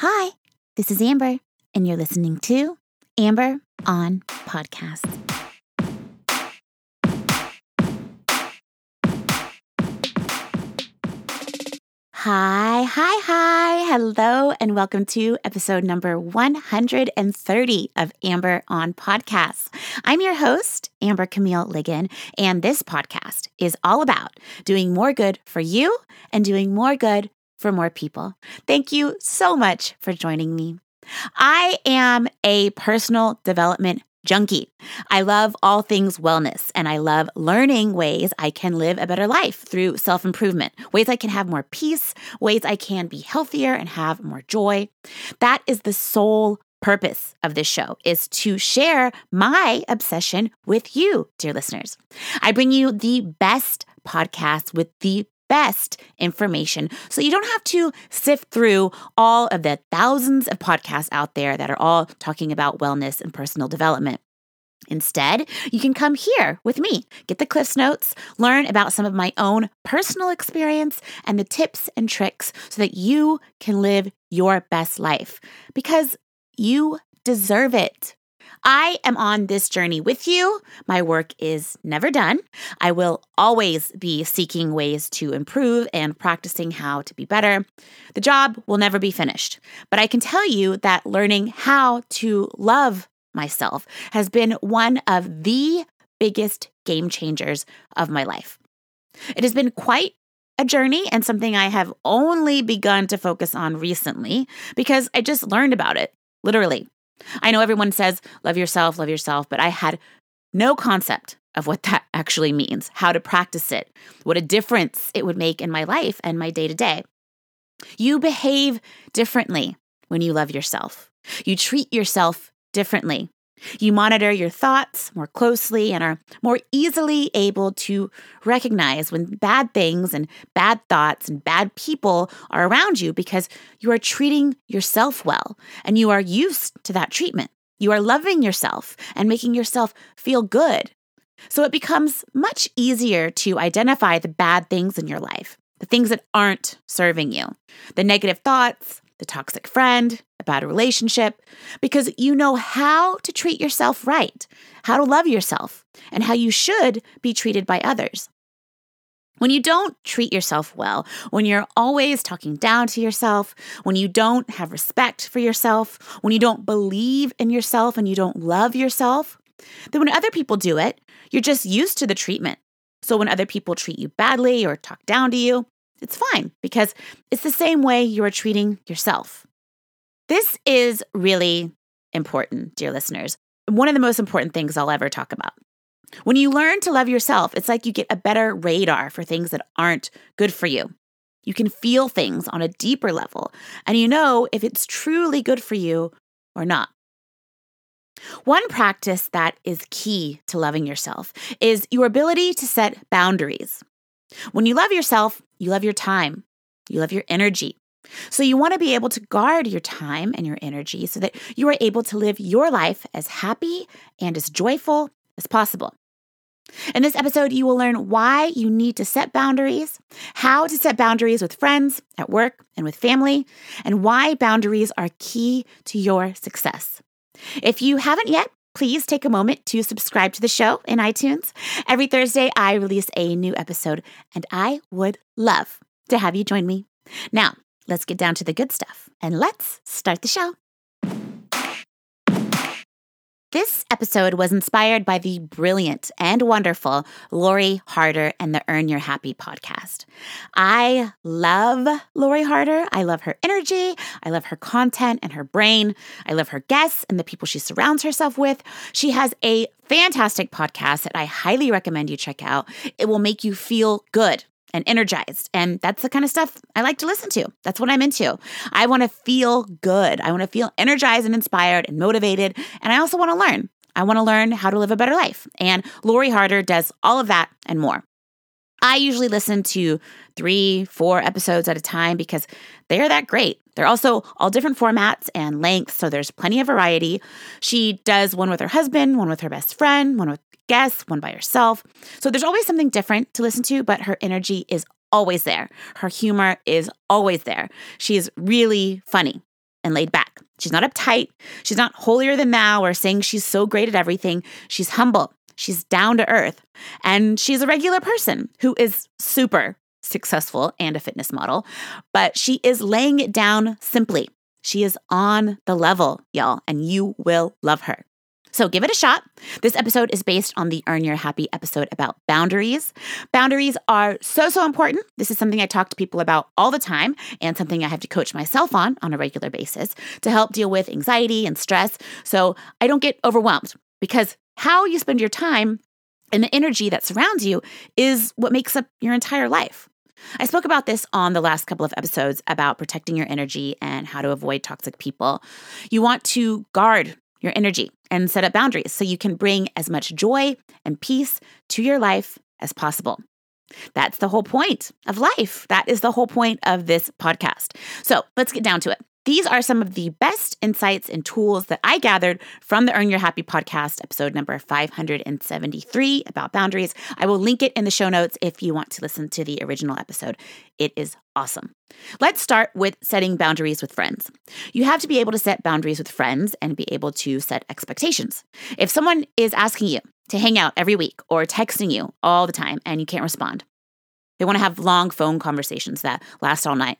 Hi, this is Amber, and you're listening to Amber on Podcast. Hi, hi, hi. Hello, and welcome to episode number 130 of Amber on Podcasts. I'm your host, Amber Camille Ligon, and this podcast is all about doing more good for you and doing more good for more people. Thank you so much for joining me. I am a personal development junkie. I love all things wellness and I love learning ways I can live a better life through self improvement, ways I can have more peace, ways I can be healthier and have more joy. That is the sole purpose of this show is to share my obsession with you, dear listeners. I bring you the best podcasts with the best information so you don't have to sift through all of the thousands of podcasts out there that are all talking about wellness and personal development. Instead, you can come here with me, get the Cliffs Notes, learn about some of my own personal experience and the tips and tricks so that you can live your best life because you deserve it. I am on this journey with you. My work is never done. I will always be seeking ways to improve and practicing how to be better. The job will never be finished, but I can tell you that learning how to love myself has been one of the biggest game changers of my life. It has been quite a journey and something I have only begun to focus on recently because I just learned about it, literally. I know everyone says, love yourself, love yourself, but I had no concept of what that actually means, how to practice it, what a difference it would make in my life and my day to day. You behave differently when you love yourself. You treat yourself differently. You monitor your thoughts more closely and are more easily able to recognize when bad things and bad thoughts and bad people are around you because you are treating yourself well and you are used to that treatment. You are loving yourself and making yourself feel good. So it becomes much easier to identify the bad things in your life, the things that aren't serving you, the negative thoughts, the toxic friend, a bad relationship, because you know how to treat yourself right, how to love yourself, and how you should be treated by others. When you don't treat yourself well, when you're always talking down to yourself, when you don't have respect for yourself, when you don't believe in yourself and you don't love yourself, then when other people do it, you're just used to the treatment. So when other people treat you badly or talk down to you, it's fine because it's the same way you are treating yourself. This is really important, dear listeners. One of the most important things I'll ever talk about. When you learn to love yourself, it's like you get a better radar for things that aren't good for you. You can feel things on a deeper level, and you know if it's truly good for you or not. One practice that is key to loving yourself is your ability to set boundaries. When you love yourself, you love your time, you love your energy. So you want to be able to guard your time and your energy so that you are able to live your life as happy and as joyful as possible. In this episode, you will learn why you need to set boundaries, how to set boundaries with friends, at work, and with family, and why boundaries are key to your success. If you haven't yet, please take a moment to subscribe to the show in iTunes. Every Thursday, I release a new episode, and I would love to have you join me. Now, let's get down to the good stuff and let's start the show. This episode was inspired by the brilliant and wonderful Lori Harder and the Earn Your Happy podcast. I love Lori Harder. I love her energy. I love her content and her brain. I love her guests and the people she surrounds herself with. She has a fantastic podcast that I highly recommend you check out. It will make you feel good and energized. And that's the kind of stuff I like to listen to. That's what I'm into. I want to feel good. I want to feel energized and inspired and motivated. And I also want to learn. I want to learn how to live a better life. And Lori Harder does all of that and more. I usually listen to three, four episodes at a time because they're that great. They're also all different formats and lengths, so there's plenty of variety. She does one with her husband, one with her best friend, one with guests, one by herself. So there's always something different to listen to, but her energy is always there. Her humor is always there. She is really funny. and laid back. She's not uptight. She's not holier than thou or saying she's so great at everything. She's humble. She's down to earth. And she's a regular person who is super successful and a fitness model, but she is laying it down simply. She is on the level, y'all, and you will love her. So give it a shot. This episode is based on the Earn Your Happy episode about boundaries. Boundaries are so, so important. This is something I talk to people about all the time and something I have to coach myself on on a regular basis to help deal with anxiety and stress so I don't get overwhelmed because how you spend your time and the energy that surrounds you is what makes up your entire life. I spoke about this on the last couple of episodes about protecting your energy and how to avoid toxic people. You want to guard your energy and set up boundaries so you can bring as much joy and peace to your life as possible. That's the whole point of life. That is the whole point of this podcast. So let's get down to it. These are some of the best insights and tools that I gathered from the Earn Your Happy podcast, episode number 573 about boundaries. I will link it in the show notes if you want to listen to the original episode. It is awesome. Let's start with setting boundaries with friends. You have to be able to set boundaries with friends and be able to set expectations. If someone is asking you to hang out every week or texting you all the time and you can't respond, they want to have long phone conversations that last all night.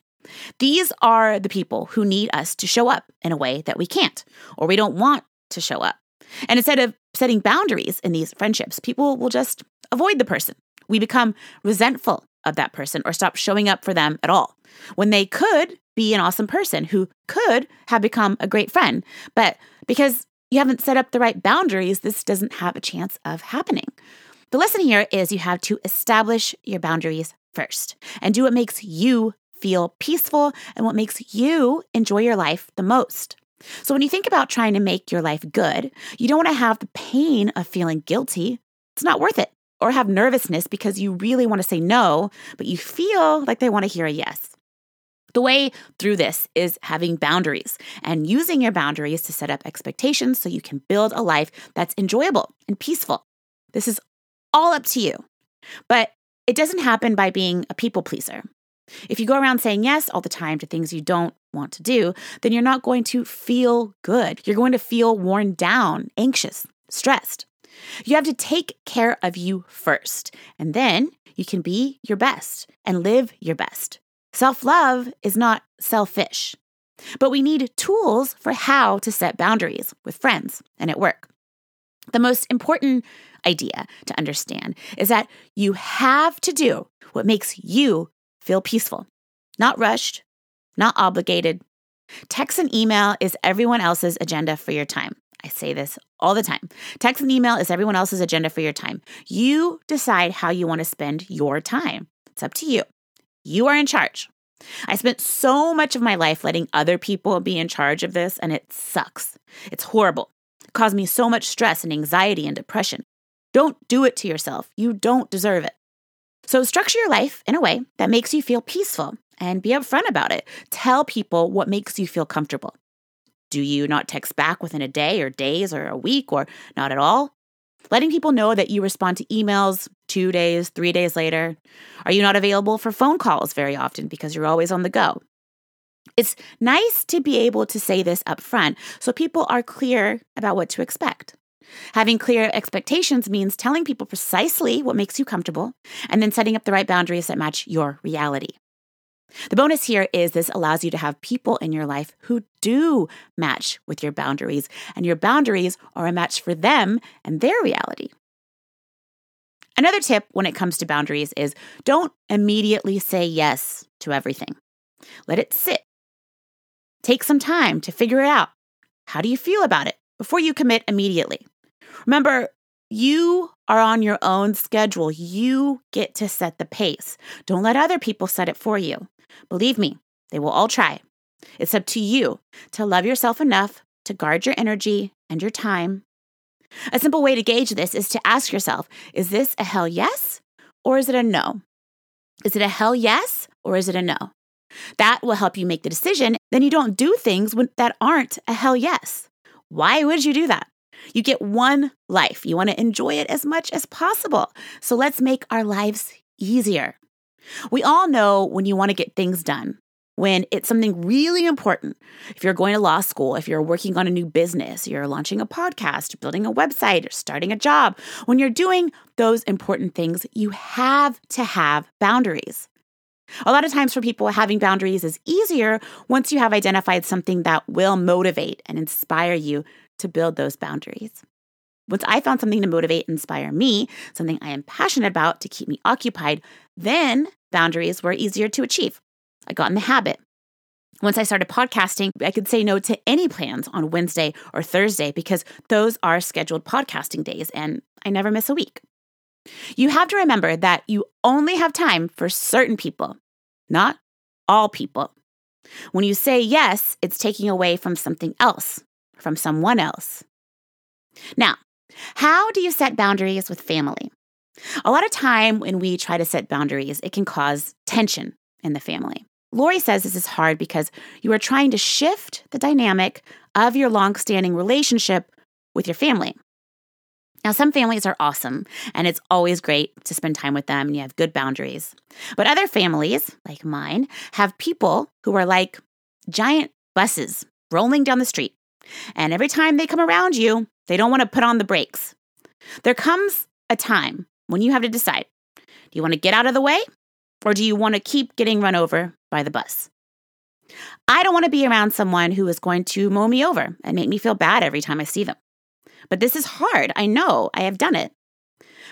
These are the people who need us to show up in a way that we can't or we don't want to show up. And instead of setting boundaries in these friendships, people will just avoid the person. We become resentful of that person or stop showing up for them at all when they could be an awesome person who could have become a great friend. But because you haven't set up the right boundaries, this doesn't have a chance of happening. The lesson here is you have to establish your boundaries first and do what makes you feel peaceful and what makes you enjoy your life the most. So, when you think about trying to make your life good, you don't want to have the pain of feeling guilty. It's not worth it. Or have nervousness because you really want to say no, but you feel like they want to hear a yes. The way through this is having boundaries and using your boundaries to set up expectations so you can build a life that's enjoyable and peaceful. This is all up to you. But it doesn't happen by being a people pleaser. If you go around saying yes all the time to things you don't want to do, then you're not going to feel good. You're going to feel worn down, anxious, stressed. You have to take care of you first, and then you can be your best and live your best. Self love is not selfish, but we need tools for how to set boundaries with friends and at work. The most important idea to understand is that you have to do what makes you Feel peaceful, not rushed, not obligated. Text and email is everyone else's agenda for your time. I say this all the time. Text and email is everyone else's agenda for your time. You decide how you want to spend your time. It's up to you. You are in charge. I spent so much of my life letting other people be in charge of this, and it sucks. It's horrible. It caused me so much stress and anxiety and depression. Don't do it to yourself. You don't deserve it. So, structure your life in a way that makes you feel peaceful and be upfront about it. Tell people what makes you feel comfortable. Do you not text back within a day or days or a week or not at all? Letting people know that you respond to emails two days, three days later. Are you not available for phone calls very often because you're always on the go? It's nice to be able to say this up front so people are clear about what to expect. Having clear expectations means telling people precisely what makes you comfortable and then setting up the right boundaries that match your reality. The bonus here is this allows you to have people in your life who do match with your boundaries, and your boundaries are a match for them and their reality. Another tip when it comes to boundaries is don't immediately say yes to everything. Let it sit. Take some time to figure it out. How do you feel about it before you commit immediately? Remember, you are on your own schedule. You get to set the pace. Don't let other people set it for you. Believe me, they will all try. It's up to you to love yourself enough to guard your energy and your time. A simple way to gauge this is to ask yourself is this a hell yes or is it a no? Is it a hell yes or is it a no? That will help you make the decision. Then you don't do things that aren't a hell yes. Why would you do that? You get one life. You want to enjoy it as much as possible. So let's make our lives easier. We all know when you want to get things done, when it's something really important. If you're going to law school, if you're working on a new business, you're launching a podcast, building a website, or starting a job, when you're doing those important things, you have to have boundaries. A lot of times for people, having boundaries is easier once you have identified something that will motivate and inspire you to build those boundaries. Once I found something to motivate inspire me, something I am passionate about to keep me occupied, then boundaries were easier to achieve. I got in the habit. Once I started podcasting, I could say no to any plans on Wednesday or Thursday because those are scheduled podcasting days and I never miss a week. You have to remember that you only have time for certain people, not all people. When you say yes, it's taking away from something else, from someone else. Now, how do you set boundaries with family? A lot of time when we try to set boundaries, it can cause tension in the family. Lori says this is hard because you are trying to shift the dynamic of your long-standing relationship with your family. Now, some families are awesome, and it's always great to spend time with them and you have good boundaries. But other families, like mine, have people who are like giant buses rolling down the street. And every time they come around you, they don't want to put on the brakes. There comes a time when you have to decide do you want to get out of the way or do you want to keep getting run over by the bus? I don't want to be around someone who is going to mow me over and make me feel bad every time I see them. But this is hard. I know I have done it.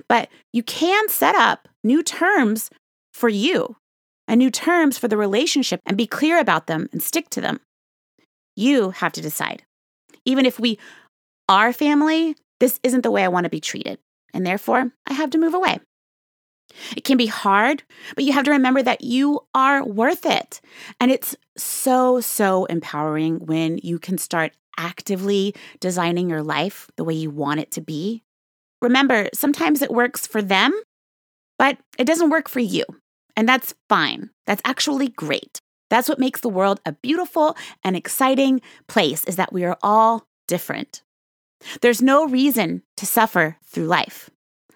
But you can set up new terms for you and new terms for the relationship and be clear about them and stick to them. You have to decide. Even if we are family, this isn't the way I want to be treated. And therefore, I have to move away. It can be hard, but you have to remember that you are worth it. And it's so, so empowering when you can start actively designing your life the way you want it to be. Remember, sometimes it works for them, but it doesn't work for you. And that's fine. That's actually great. That's what makes the world a beautiful and exciting place is that we are all different. There's no reason to suffer through life.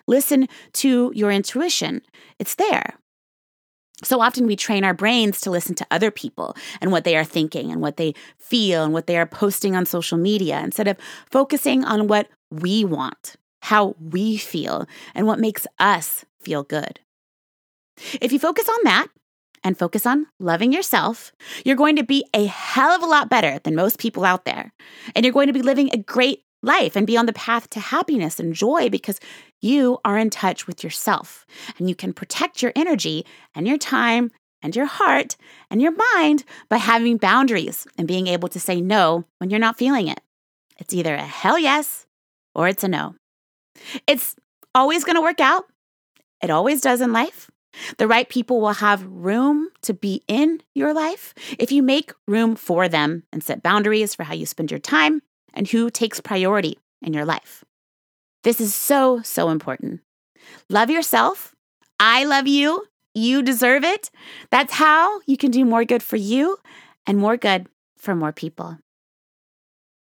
Listen to your intuition. It's there. So often we train our brains to listen to other people and what they are thinking and what they feel and what they are posting on social media instead of focusing on what we want, how we feel, and what makes us feel good. If you focus on that and focus on loving yourself, you're going to be a hell of a lot better than most people out there. And you're going to be living a great life and be on the path to happiness and joy because you are in touch with yourself and you can protect your energy and your time and your heart and your mind by having boundaries and being able to say no when you're not feeling it. It's either a hell yes or it's a no. It's always going to work out. It always does in life. The right people will have room to be in your life if you make room for them and set boundaries for how you spend your time and who takes priority in your life. This is so, so important. Love yourself. I love you. You deserve it. That's how you can do more good for you and more good for more people.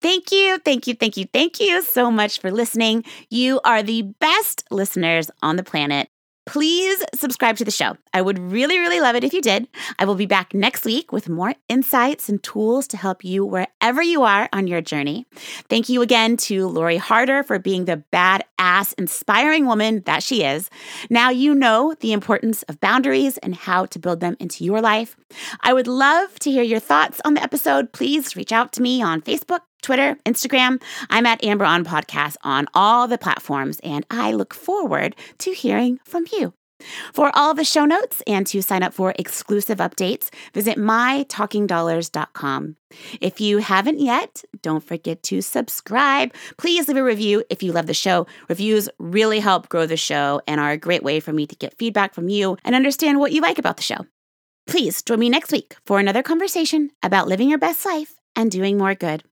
Thank you, thank you, thank you, thank you so much for listening. You are the best listeners on the planet please subscribe to the show. I would really, really love it if you did. I will be back next week with more insights and tools to help you wherever you are on your journey. Thank you again to Lori Harder for being the badass, inspiring woman that she is. Now you know the importance of boundaries and how to build them into your life. I would love to hear your thoughts on the episode. Please reach out to me on Facebook, Twitter, Instagram. I'm at Amber on Podcast on all the platforms, and I look forward to hearing from you. For all the show notes and to sign up for exclusive updates, visit mytalkingdollars.com. If you haven't yet, don't forget to subscribe. Please leave a review if you love the show. Reviews really help grow the show and are a great way for me to get feedback from you and understand what you like about the show. Please join me next week for another conversation about living your best life and doing more good.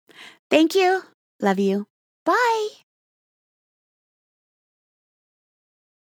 Thank you. Love you. Bye.